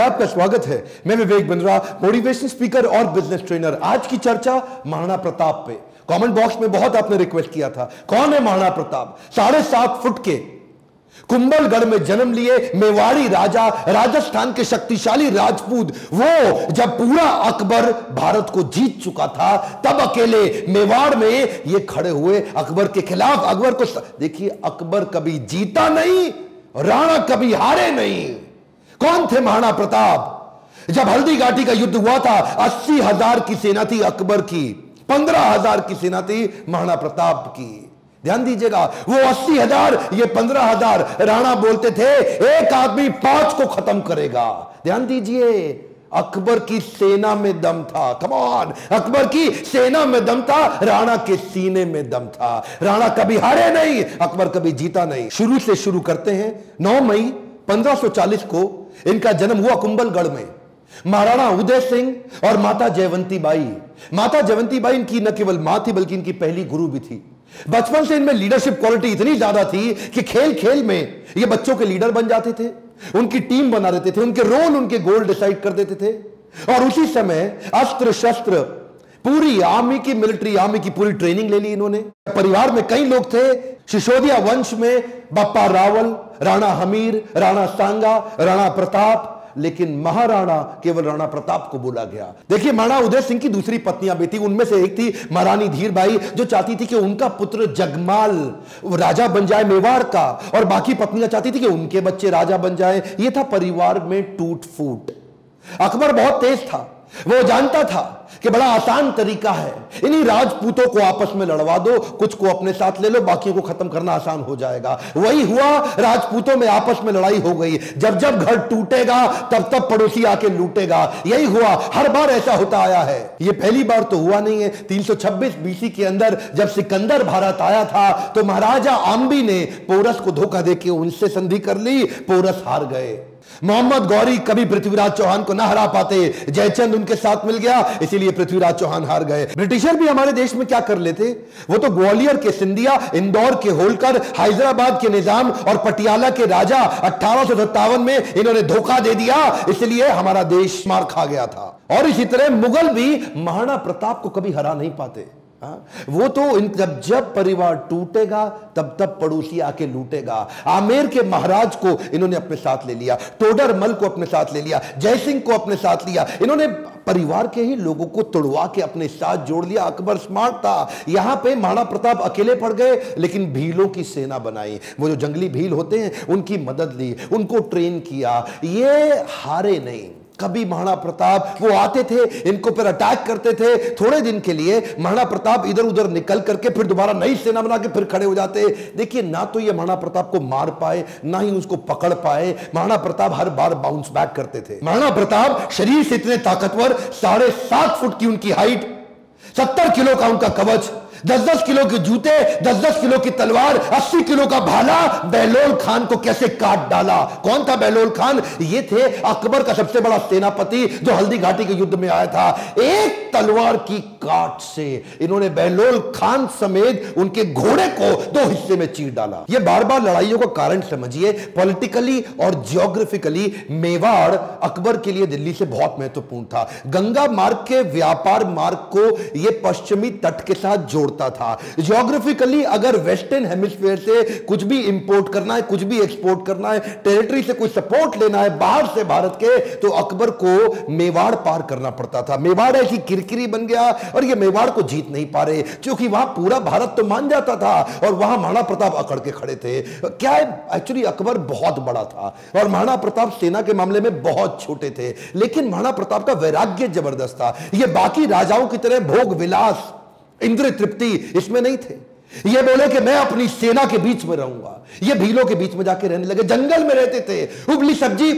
हे आपका स्वागत है। मैं विवेक बिंद्रा मोटिवेशन स्पीकर और बिज़नेस ट्रेनर आज की चर्चा महाराणा प्रताप पे। कमेंट बॉक्स में बहुत आपने रिक्वेस्ट किया था। कौन है महाराणा प्रताप? साढ़े सात फुट के कुंभलगढ़ में जन्म लिए मेवाड़ी राजा, राजस्थान के शक्तिशाली राजपूत। वो जब पूरा अकबर भारत को जीत चुका था, तब अकेले मेवाड़ में ये खड़े हुए अकबर के खिलाफ। अकबर को देखिए, अकबर कभी जीता नहीं, राणा कभी हारे नहीं। कौन थे महाराणा प्रताप जब हल्दी घाटी का युद्ध हुआ था, अस्सी हज़ार की सेना थी अकबर की, पंद्रह हज़ार की सेना थी महाराणा प्रताप की। ध्यान दीजिएगा, वो अस्सी हज़ार, ये पंद्रह हज़ार, राणा बोलते थे, एक आदमी पाँच को खत्म करेगा। ध्यान दीजिए, अकबर की सेना में दम था कमान अकबर की सेना में दम था, राणा के सीने में दम था। राणा कभी हारे नहीं, अकबर कभी जीता नहीं। शुरू से शुरू करते हैं 9 मई 1540 को इनका जन्म हुआ कुंभलगढ़ में। महाराणा उदय सिंह और माता जयवंती बाई। माता जयवंती बाई इनकी न केवल माँ थी, बल्कि इनकी पहली गुरु भी थी। बचपन से इनमें लीडरशिप क्वालिटी इतनी ज़्यादा थी कि खेल खेल में ये बच्चों के लीडर बन जाते थे। उनकी टीम बना देते थे, उनके रोल उनके गोल डिसाइड कर देते थे। और उसी समय अस्त्र शस्त्र पूरी आर्मी की, मिलिट्री आर्मी की पूरी ट्रेनिंग ले ली इन्होंने। परिवार में कई लोग थे। सिसोदिया वंश में बप्पा रावल, राणा हमीर, राणा सांगा, राणा प्रताप, लेकिन महाराणा केवल राणा प्रताप को बोला गया। देखिए महाराणा उदय सिंह की दूसरी पत्नियाँ भी थी। उनमें से एक थी महारानी धीर धीरबाई जो चाहती थी कि उनका पुत्र जगमाल राजा बन जाए मेवाड़ का, और बाकी पत्नियाँ चाहती थी कि उनके बच्चे राजा बन जाए। यह था परिवार में टूट फूट अकबर बहुत तेज था। वो जानता था कि बड़ा आसान तरीका है। इन्हीं राजपूतों को आपस में लड़वा दो, कुछ को अपने साथ ले लो, बाकियों को खत्म करना आसान हो जाएगा। वही हुआ, राजपूतों में आपस में लड़ाई हो गई। जब जब घर टूटेगा, तब तब पड़ोसी आके लूटेगा। यही हुआ, हर बार ऐसा होता आया है। ये पहली बार तो हुआ नहीं है। 326 बीसी के अंदर जब सिकंदर भारत आया था तो महाराजा आम्बी ने पोरस को धोखा देके उनसे संधि कर ली, पोरस हार गए। मोहम्मद गौरी कभी पृथ्वीराज चौहान को ना हरा पाते। जयचंद उनके साथ मिल गया, इसीलिए पृथ्वीराज चौहान हार गए। ब्रिटिशर भी हमारे देश में क्या कर लेते? वो तो ग्वालियर के सिंधिया, इंदौर के होलकर, हैदराबाद के निज़ाम और पटियाला के राजा सत्तावन में इन्होंने धोखा दे दिया, इसलिए हमारा देश मार खा गया था। और इसी तरह मुगल भी महाराणा प्रताप को कभी हरा नहीं पाते। हा? वो तो जब जब परिवार टूटेगा, तब तब पड़ोसी आके लूटेगा। आमेर के महाराज को इन्होंने अपने साथ ले लिया, टोडर मल को अपने साथ ले लिया जयसिंह को अपने साथ लिया। इन्होंने परिवार के ही लोगों को तोड़वा के अपने साथ जोड़ लिया। अकबर स्मार्ट था। यहाँ पे महाराणा प्रताप अकेले पड़ गए, लेकिन भीलों की सेना बनाई। वो जो जंगली भील होते हैं, उनकी मदद ली, उनको ट्रेन किया। ये हारे नहीं। कभी महाराणा प्रताप वो आते थे, इनको फिर अटैक करते थे। थोड़े दिन के लिए महाराणा प्रताप इधर उधर निकल करके फिर दोबारा नई सेना बना के फिर खड़े हो जाते। देखिए, ना तो ये महाराणा प्रताप को मार पाए, ना ही उसको पकड़ पाए। महाराणा प्रताप हर बार बाउंस बैक करते थे। महाराणा प्रताप शरीर से इतने ताकतवर, साढ़े सात फुट की उनकी हाइट सत्तर किलो का उनका कवच दस दस किलो के जूते दस दस किलो की तलवार, अस्सी किलो का भाला बहलोल खान को कैसे काट डाला? कौन था बहलोल खान? ये थे अकबर का सबसे बड़ा सेनापति जो हल्दी घाटी के युद्ध में आया था। एक तलवार की काट से इन्होंने बहलोल खान समेत उनके घोड़े को दो हिस्से में चीर डाला। ये बार बार लड़ाइयों का कारण समझिए पॉलिटिकली और जियोग्राफिकली मेवाड़ अकबर के लिए दिल्ली से बहुत महत्वपूर्ण था। गंगा मार्ग के व्यापार मार्ग को यह पश्चिमी तट के साथ जोड़ जोड़ता था। जियोग्राफिकली अगर वेस्टर्न हेमिस्फेयर से कुछ भी इंपोर्ट करना है, कुछ भी एक्सपोर्ट करना है टेरिटरी से कोई सपोर्ट लेना है, बाहर से भारत के तो अकबर को मेवाड़ पार करना पड़ता था। मेवाड़ ऐसी किरकिरी बन गया और ये मेवाड़ को जीत नहीं पा रहे, क्योंकि वहाँ पूरा भारत तो मान जाता था और वहाँ महाराणा प्रताप अकड़ के खड़े थे। क्या एक्चुअली अकबर बहुत बड़ा था और महाराणा प्रताप सेना के मामले में बहुत छोटे थे, लेकिन महाराणा प्रताप का वैराग्य ज़बरदस्त था। ये बाकी राजाओं की तरह भोग विलास इंद्र तृप्ति इसमें नहीं थे। ये बोले कि मैं अपनी सेना के बीच में रहूँगा। ये भीलों के बीच में जाके रहने लगे। जंगल में रहते थे। उबली सब्ज़ी,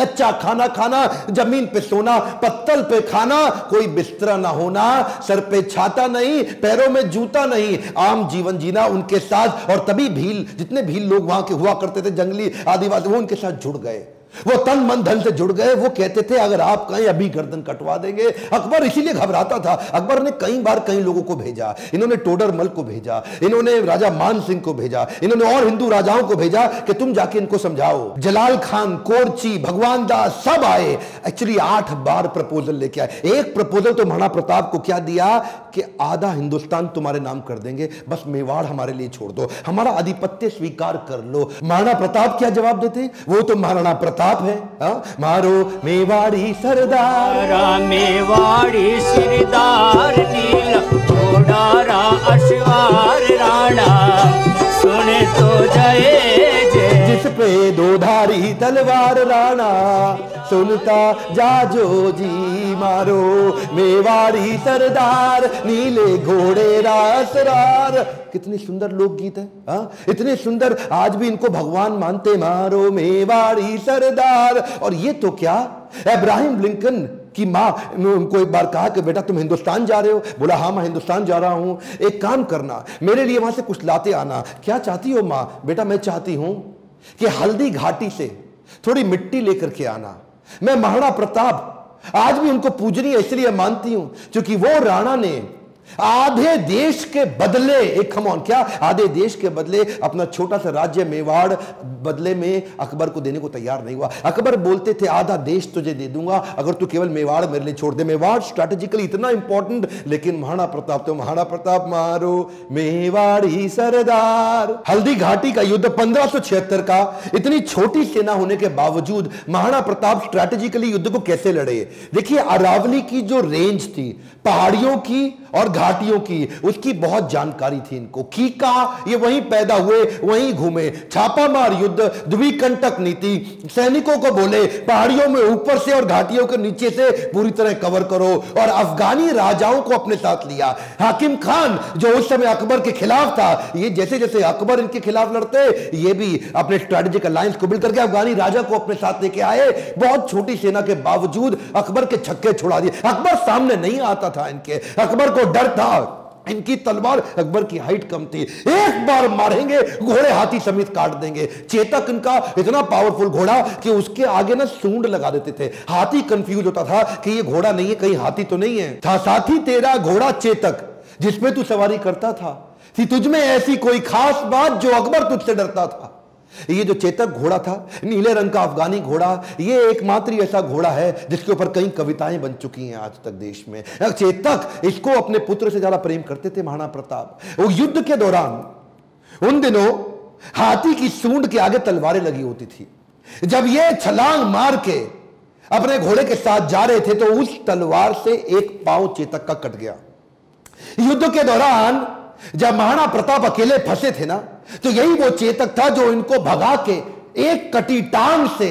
कच्चा खाना खाना, ज़मीन पे सोना, पत्तल पे खाना, कोई बिस्तरा ना होना, सर पे छाता नहीं, पैरों में जूता नहीं। आम जीवन जीना उनके साथ। और तभी भील, जितने भील लोग वहाँ के हुआ करते थे, जंगली आदिवासी, वो उनके साथ जुड़ गए। वो तन मन धन से जुड़ गए, वो कहते थे, अगर आप कहीं अभी गर्दन कटवा देंगे। अकबर इसीलिए घबराता था। अकबर ने कई बार कई लोगों को भेजा। इन्होंने टोडर मल को भेजा। इन्होंने राजा मान सिंह को भेजा। इन्होंने और हिंदू राजाओं को भेजा कि तुम जाके इनको समझाओ। जलाल खान, कोरची, भगवान दास सब आए। एक्चुअली आठ बार प्रपोजल लेके आए। एक प्रपोजल तो महाराणा प्रताप को क्या दिया कि आधा हिंदुस्तान तुम्हारे नाम कर देंगे। बस मेवाड़ हमारे लिए छोड़ दो। हमारा आधिपत्य स्वीकार कर लो। महाराणा प्रताप क्या जवाब देते वो तो महाराणा प्रताप है हा? मारो मेवाड़ी सरदार मेवाड़ी सिरदार नील घोड़ारा अश्वार राणा सुने धारी तलवार राणा, सुनता जाजो जी मारो। मेवाड़ी सरदार, नीले घोड़े रासरार। कितनी सुंदर लोकगीत है हाँ? इतने सुंदर, आज भी इनको भगवान मानते मारो, मेवाड़ी सरदार। और ये तो क्या? इब्राहिम लिंकन की माँ उनको एक बार कहा कि बेटा तुम हिंदुस्तान जा रहे हो? बोला हाँ मैं हिंदुस्तान जा रहा हूँ। एक काम करना, मेरे लिए वहाँ से कुछ लाते आना। क्या चाहती हो माँ? बेटा, मैं चाहती हूँ कि हल्दी घाटी से थोड़ी मिट्टी लेकर के आना। मैं महाराणा प्रताप, आज भी उनको पूजनीय इसलिए मानती हूँ, क्योंकि वो राणा ने आधे देश के बदले, एक खमौन क्या? आधे देश के बदले अपना छोटा सा राज्य मेवाड़ बदले में अकबर को देने को तैयार नहीं हुआ। अकबर बोलते थे, आधा देश तुझे दे दूँगा, अगर तू केवल मेवाड़ मेरे लिए छोड़ दे। मेवाड़ स्ट्रैटेजिकली इतना इंपॉर्टेंट लेकिन महाराणा प्रताप तो महाराणा प्रताप मारो, मेवाड़ी सरदार। हल्दी घाटी का युद्ध पंद्रह का, इतनी छोटी सेना होने के बावजूद महाराणा प्रताप स्ट्रैटेजिकली युद्ध को कैसे लड़े? देखिए, अरावली की जो रेंज थी, पहाड़ियों की और घाटियों की, उसकी बहुत जानकारी थी इनको। कीका ये वहीं पैदा हुए, वहीं घूमे। छापामार युद्ध, द्विकंटक नीति। सैनिकों को बोले, पहाड़ियों में ऊपर से और घाटियों के नीचे से पूरी तरह कवर करो और अफगानी राजाओं को अपने साथ लिया। हाकिम खान, जो उस समय अकबर के खिलाफ था, ये जैसे जैसे अकबर इनके खिलाफ लड़ते, ये भी अपने स्ट्रेटेजिक अलायंस को बिल्ड करके अफगानी राजा को अपने साथ लेके आए। बहुत छोटी सेना के बावजूद अकबर के छक्के छुड़ा दिए। अकबर सामने नहीं आता था इनके। अकबर को डर था इनकी तलवार अकबर की हाइट कम थी। एक बार मारेंगे, घोड़े हाथी समेत काट देंगे। चेतक इनका इतना पावरफुल घोड़ा कि उसके आगे ना सूंड लगा देते थे। हाथी कंफ्यूज होता था कि ये घोड़ा नहीं है, कहीं हाथी तो नहीं है। था साथी, तेरा घोड़ा चेतक, जिसमें तू सवारी करता थी तुझमें ऐसी कोई खास बात जो अकबर तुझसे डरता था। ये जो चेतक घोड़ा था, नीले रंग का अफगानी घोड़ा, ये एकमात्र ऐसा घोड़ा है जिसके ऊपर कई कविताएँ बन चुकी हैं आज तक देश में। चेतक इसको अपने पुत्र से ज़्यादा प्रेम करते थे महाराणा प्रताप वो युद्ध के दौरान, उन दिनों हाथी की सूंड के आगे तलवारें लगी होती थी। जब ये छलांग मार के अपने घोड़े के साथ जा रहे थे तो उस तलवार से एक पाँव चेतक का कट गया। युद्ध के दौरान जब महाराणा प्रताप अकेले फंसे थे ना तो यही वो चेतक था जो इनको भगा के एक कटी टांग से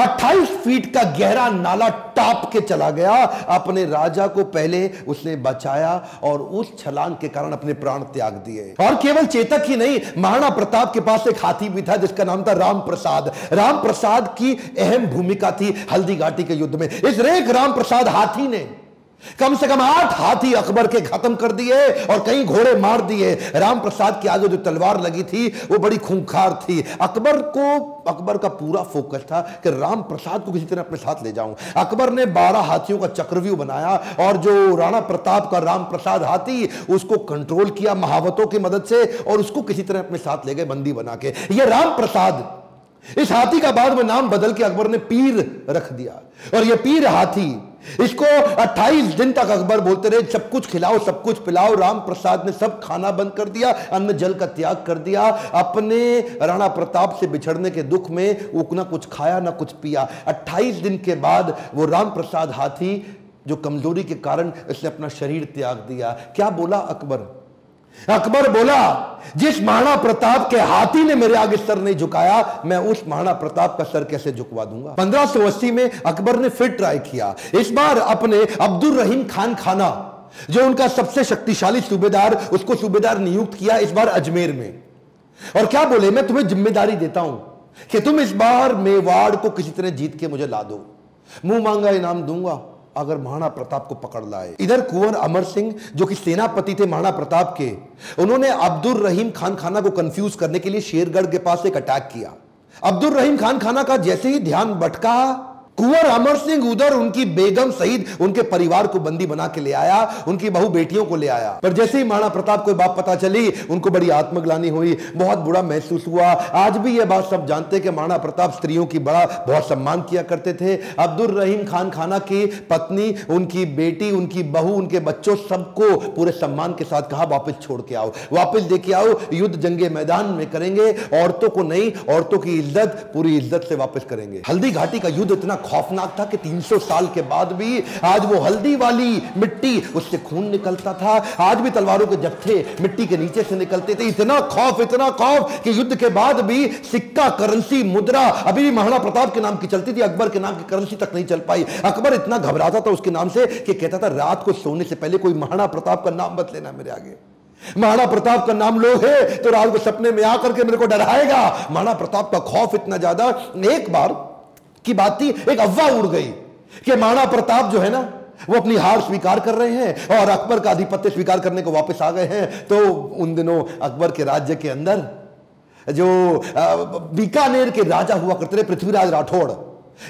28 फीट का गहरा नाला टाप के चला गया। अपने राजा को पहले उसने बचाया और उस छलांग के कारण अपने प्राण त्याग दिए। और केवल चेतक ही नहीं, महाराणा प्रताप के पास एक हाथी भी था जिसका नाम था राम प्रसाद राम प्रसाद की अहम भूमिका थी हल्दी घाटी के युद्ध में। इस रेख राम प्रसाद हाथी ने कम से कम आठ हाथी अकबर के खत्म कर दिए और कई घोड़े मार दिए। राम प्रसाद के आगे जो तलवार लगी थी, वो बड़ी खूंखार थी। अकबर को, अकबर का पूरा फोकस था कि राम प्रसाद को किसी तरह अपने साथ ले जाऊँ। अकबर ने बारह हाथियों का चक्रव्यूह बनाया और जो राणा प्रताप का राम प्रसाद हाथी, उसको कंट्रोल किया महावतों की मदद से और उसको किसी तरह अपने साथ ले गए बंदी बना के। ये राम प्रसाद इस हाथी का बाद में नाम बदल के अकबर ने पीर रख दिया। और ये पीर हाथी इसको 28 दिन तक अकबर बोलते रहे, सब कुछ खिलाओ, सब कुछ पिलाओ, राम प्रसाद ने सब खाना बंद कर दिया, अन्न जल का त्याग कर दिया, अपने राणा प्रताप से बिछड़ने के दुख में वो ना कुछ खाया, ना कुछ पिया। 28 दिन के बाद वो राम प्रसाद हाथी, जो कमज़ोरी के कारण इसने अपना शरीर त्याग दिया। क्या बोला अकबर? अकबर बोला, जिस महाराणा प्रताप के हाथी ने मेरे आगे सर नहीं झुकाया, मैं उस महाराणा प्रताप का सर कैसे झुकवा दूँगा? 1580 में अकबर ने फिर ट्राई किया। इस बार अपने अब्दुल रहीम खान खाना, जो उनका सबसे शक्तिशाली सूबेदार, उसको सूबेदार नियुक्त किया इस बार अजमेर में। और क्या बोले, मैं तुम्हें ज़िम्मेदारी देता हूँ कि तुम इस बार मेवाड़ को किसी तरह जीत के मुझे ला दो। मुँह मांगा, इनाम दूँगा। अगर महाराणा प्रताप को पकड़ लाए। इधर कुंवर अमर सिंह, जो कि सेनापति थे महाराणा प्रताप के, उन्होंने अब्दुल रहीम खान खाना को कंफ्यूज करने के लिए शेरगढ़ के पास एक अटैक किया। अब्दुल रहीम खान खाना का जैसे ही ध्यान भटका कुंवर अमर सिंह उधर उनकी बेगम सहित उनके परिवार को बंदी बना के ले आया, उनकी बहु बेटियों को ले आया। पर जैसे ही महाराणा प्रताप को बात पता चली, उनको बड़ी आत्मग्लानी हुई, बहुत बुरा महसूस हुआ। आज भी यह बात सब जानते कि महाराणा प्रताप स्त्रियों की बड़ा, बहुत सम्मान किया करते थे। अब्दुल रहीम खान खाना की पत्नी, उनकी बेटी, उनकी बहू, उनके बच्चों सबको पूरे सम्मान के साथ कहा, वापस छोड़ के आओ। वापस लेके आओ, युद्ध जंगे मैदान में करेंगे। औरतों को नहीं, औरतों की इज़्ज़त, पूरी इज़्ज़त से वापस करेंगे। हल्दी घाटी का युद्ध इतना खौफनाक था कि 300 साल के बाद भी आज वो हल्दी वाली मिट्टी, उससे खून निकलता था। आज भी तलवारों के जत्थे मिट्टी के नीचे से निकलते थे। इतना खौफ इतना खौफ कि युद्ध के बाद भी सिक्का, करेंसी, मुद्रा, अभी भी महाराणा प्रताप के नाम की चलती थी। अकबर के नाम की करेंसी तक नहीं चल पाई। अकबर इतना घबराता था उसके नाम से कि कहता था, रात को सोने से पहले कोई महाराणा प्रताप का नाम मत लेना मेरे आगे। महाराणा प्रताप का नाम लो है तो रात को सपने में आकर के मेरे को डराएगा। महाराणा प्रताप का खौफ इतना ज़्यादा। एक बार की बात थी, एक अफवाह उड़ गई कि महाराणा प्रताप जो है ना, वो अपनी हार स्वीकार कर रहे हैं और अकबर का आधिपत्य स्वीकार करने को वापस आ गए हैं। तो उन दिनों अकबर के राज्य के अंदर जो बीकानेर के राजा हुआ करते थे, पृथ्वीराज राठौड़।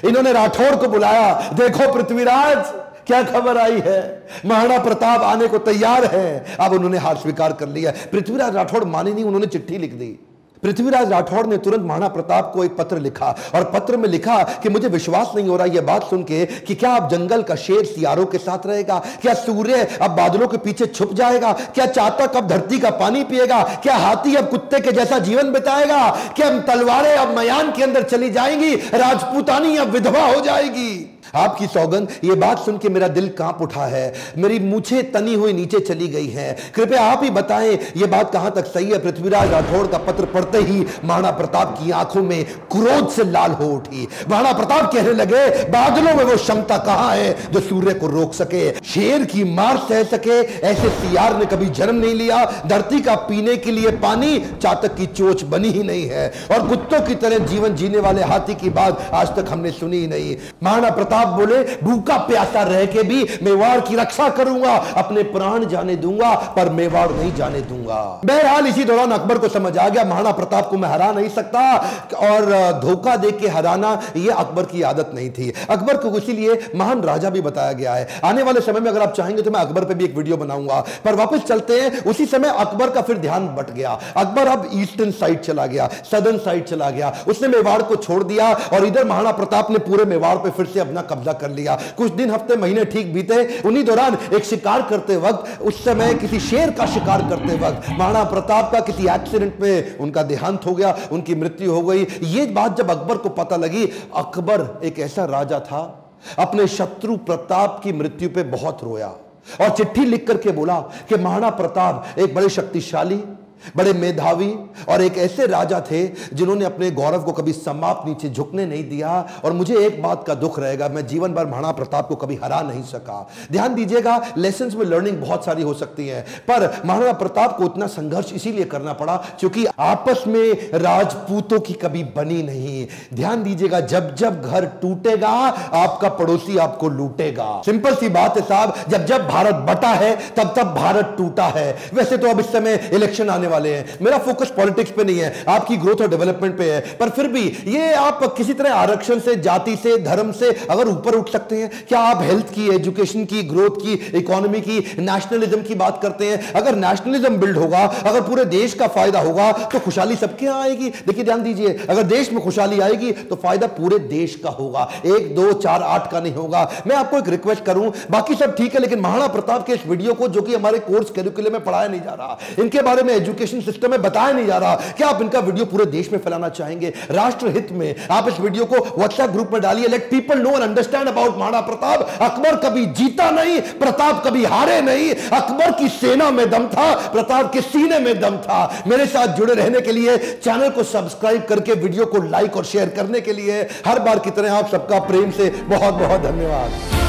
इन्होंने राठौड़ को बुलाया, देखो पृथ्वीराज, क्या खबर आई है? महाराणा प्रताप आने को तैयार है। अब उन्होंने हार स्वीकार कर लिया। पृथ्वीराज राठौड़ माने नहीं, उन्होंने चिट्ठी लिख दी। पृथ्वीराज राठौड़ ने तुरंत महाराणा प्रताप को एक पत्र लिखा और पत्र में लिखा कि मुझे विश्वास नहीं हो रहा यह बात सुन के कि क्या अब जंगल का शेर सियारों के साथ रहेगा? क्या सूर्य अब बादलों के पीछे छुप जाएगा? क्या चातक अब धरती का पानी पिएगा? क्या हाथी अब कुत्ते के जैसा जीवन बिताएगा? क्या तलवारें अब मयान के अंदर चली जाएँगी? राजपूतानी अब विधवा हो जाएगी? आपकी सौगंध, ये बात सुन के मेरा दिल काँप उठा है। मेरी मुछे तनी हुई नीचे चली गई है। कृपया आप ही बताएँ, ये बात कहाँ तक सही है? पृथ्वीराज राठौड़ का पत्र पढ़ते ही महाराणा प्रताप की आँखों में क्रोध से लाल हो उठी। महाराणा प्रताप कहने लगे, बादलों में वो क्षमता कहाँ है जो सूर्य को रोक सके? शेर की मार सह सके? ऐसे सियार ने कभी जन्म नहीं लिया। धरती का पीने के लिए पानी, चातक की चोच बनी ही नहीं है। और कुत्तों की तरह जीवन जीने वाले हाथी की बात आज तक हमने सुनी ही नहीं। महाराणा प्रताप साहब बोले, भूखा प्यासा रह के भी मेवाड़ की रक्षा करूँगा, अपने प्राण जाने दूँगा, पर मेवाड़ नहीं जाने दूँगा। बहरहाल इसी दौरान अकबर को समझ आ गया, महाराणा प्रताप को मैं हरा नहीं सकता, और धोखा दे के हराना यह अकबर की आदत नहीं थी। अकबर को इसीलिए महान राजा भी बताया गया है। आने वाले समय में अगर आप चाहेंगे तो मैं अकबर पे भी एक वीडियो बनाऊँगा। पर वापस चलते हैं, उसी समय अकबर का फिर ध्यान बट गया। अकबर अब ईस्टर्न साइड चला गया, सदर्न साइड चला गया। उसने मेवाड़ को छोड़ दिया, और इधर महाराणा प्रताप ने पूरे मेवाड़ पे फिर से अपना कब्जा कर लिया। कुछ दिन, हफ़्ते, महीने ठीक बीते। उन्हीं दौरान एक शिकार करते वक्त, उस समय किसी शेर का शिकार करते वक्त, महाराणा प्रताप का किसी एक्सीडेंट में उनका देहांत हो गया, उनकी मृत्यु हो गई। ये बात जब अकबर को पता लगी, अकबर एक ऐसा राजा था। अपने शत्रु प्रताप की मृत्यु पे बहुत रोया। और चिट्ठी लिख करके बोला कि महाराणा प्रताप एक बड़े शक्तिशाली बड़े मेधावी और एक ऐसे राजा थे जिन्होंने अपने गौरव को कभी समाप्त, नीचे झुकने नहीं दिया। और मुझे एक बात का दुख रहेगा, मैं जीवन भर महाराणा प्रताप को कभी हरा नहीं सका। ध्यान दीजिएगा लेसन में लर्निंग बहुत सारी हो सकती है, पर महाराणा प्रताप को इतना संघर्ष इसीलिए करना पड़ा क्योंकि आपस में राजपूतों की कभी बनी नहीं। ध्यान दीजिएगा, जब जब घर टूटेगा, आपका पड़ोसी आपको लूटेगा। सिंपल सी बात है साहब, जब जब भारत बटा है, तब तब भारत टूटा है। वैसे तो अब इस समय इलेक्शन आने वाले हैं। मेरा फोकस पॉलिटिक्स पे नहीं है, आपकी ग्रोथ और डेवलपमेंट पे है। पर फिर भी ये आप किसी तरह आरक्षण से, जाति से, धर्म से अगर ऊपर उठ सकते हैं, क्या आप हेल्थ की एजुकेशन की ग्रोथ की इकोनॉमी की नेशनलिज्म की बात करते हैं? अगर नेशनलिज्म बिल्ड होगा, अगर पूरे देश का फ़ायदा होगा तो खुशहाली सबके यहाँ आएगी। देखिए, ध्यान दीजिए, अगर देश में खुशहाली आएगी तो फ़ायदा पूरे देश का होगा। एक, दो, चार, आठ का नहीं होगा। मैं आपको एक रिक्वेस्ट करूँ, बाकी सब ठीक है, लेकिन महाराणा प्रताप के इस वीडियो को, जो कि हमारे कोर्स कैरिकुलम में पढ़ाया नहीं जा रहा, इनके बारे में एजुकेशन सिस्टम में बताया नहीं जा रहा। क्या आप इनका वीडियो पूरे देश में फैलाना चाहेंगे? राष्ट्र हित में। आप इस वीडियो को व्हाट्सएप ग्रुप में डालिए। Let people know and understand about Maharana Pratap Akbar कभी जीता नहीं, प्रताप कभी हारे नहीं। अकबर की सेना में दम था, प्रताप के सीने में दम था। मेरे साथ जुड़े रहने के लिए चैनल को सब्सक्राइब करके वीडियो को लाइक और शेयर करने के लिए हर बार की तरह आप सबका प्रेम से बहुत बहुत धन्यवाद।